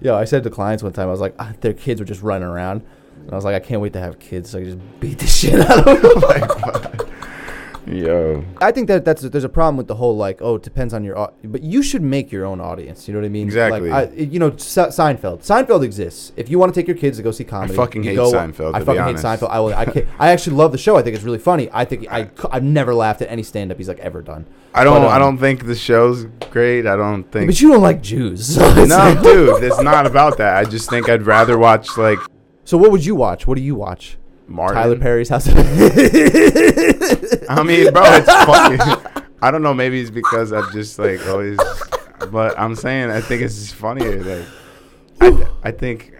Yo, I said to clients one time, I was like, ah, their kids were just running around. And I was like, I can't wait to have kids so I just beat the shit out of them. Yo, I think that that's there's a problem with the whole like oh it depends on your au- but you should make your own audience you know what I mean Exactly. like I, you know Se- Seinfeld Seinfeld exists if you want to take your kids to go see comedy I fucking hate go- Seinfeld, I fucking hate. Seinfeld I will I, can't, I actually love the show I think it's really funny I think I have never laughed at any stand up he's like ever done I don't. But, I um, don't think the show's great. I don't think. but you don't like Jews so, no, like- dude, it's not about that. I just think I'd rather watch like so what would you watch what do you watch Martin. Tyler Perry's House I mean, bro, it's funny. I don't know. Maybe it's because I'm just like always. But I'm saying I think it's just funnier. Like, I, I think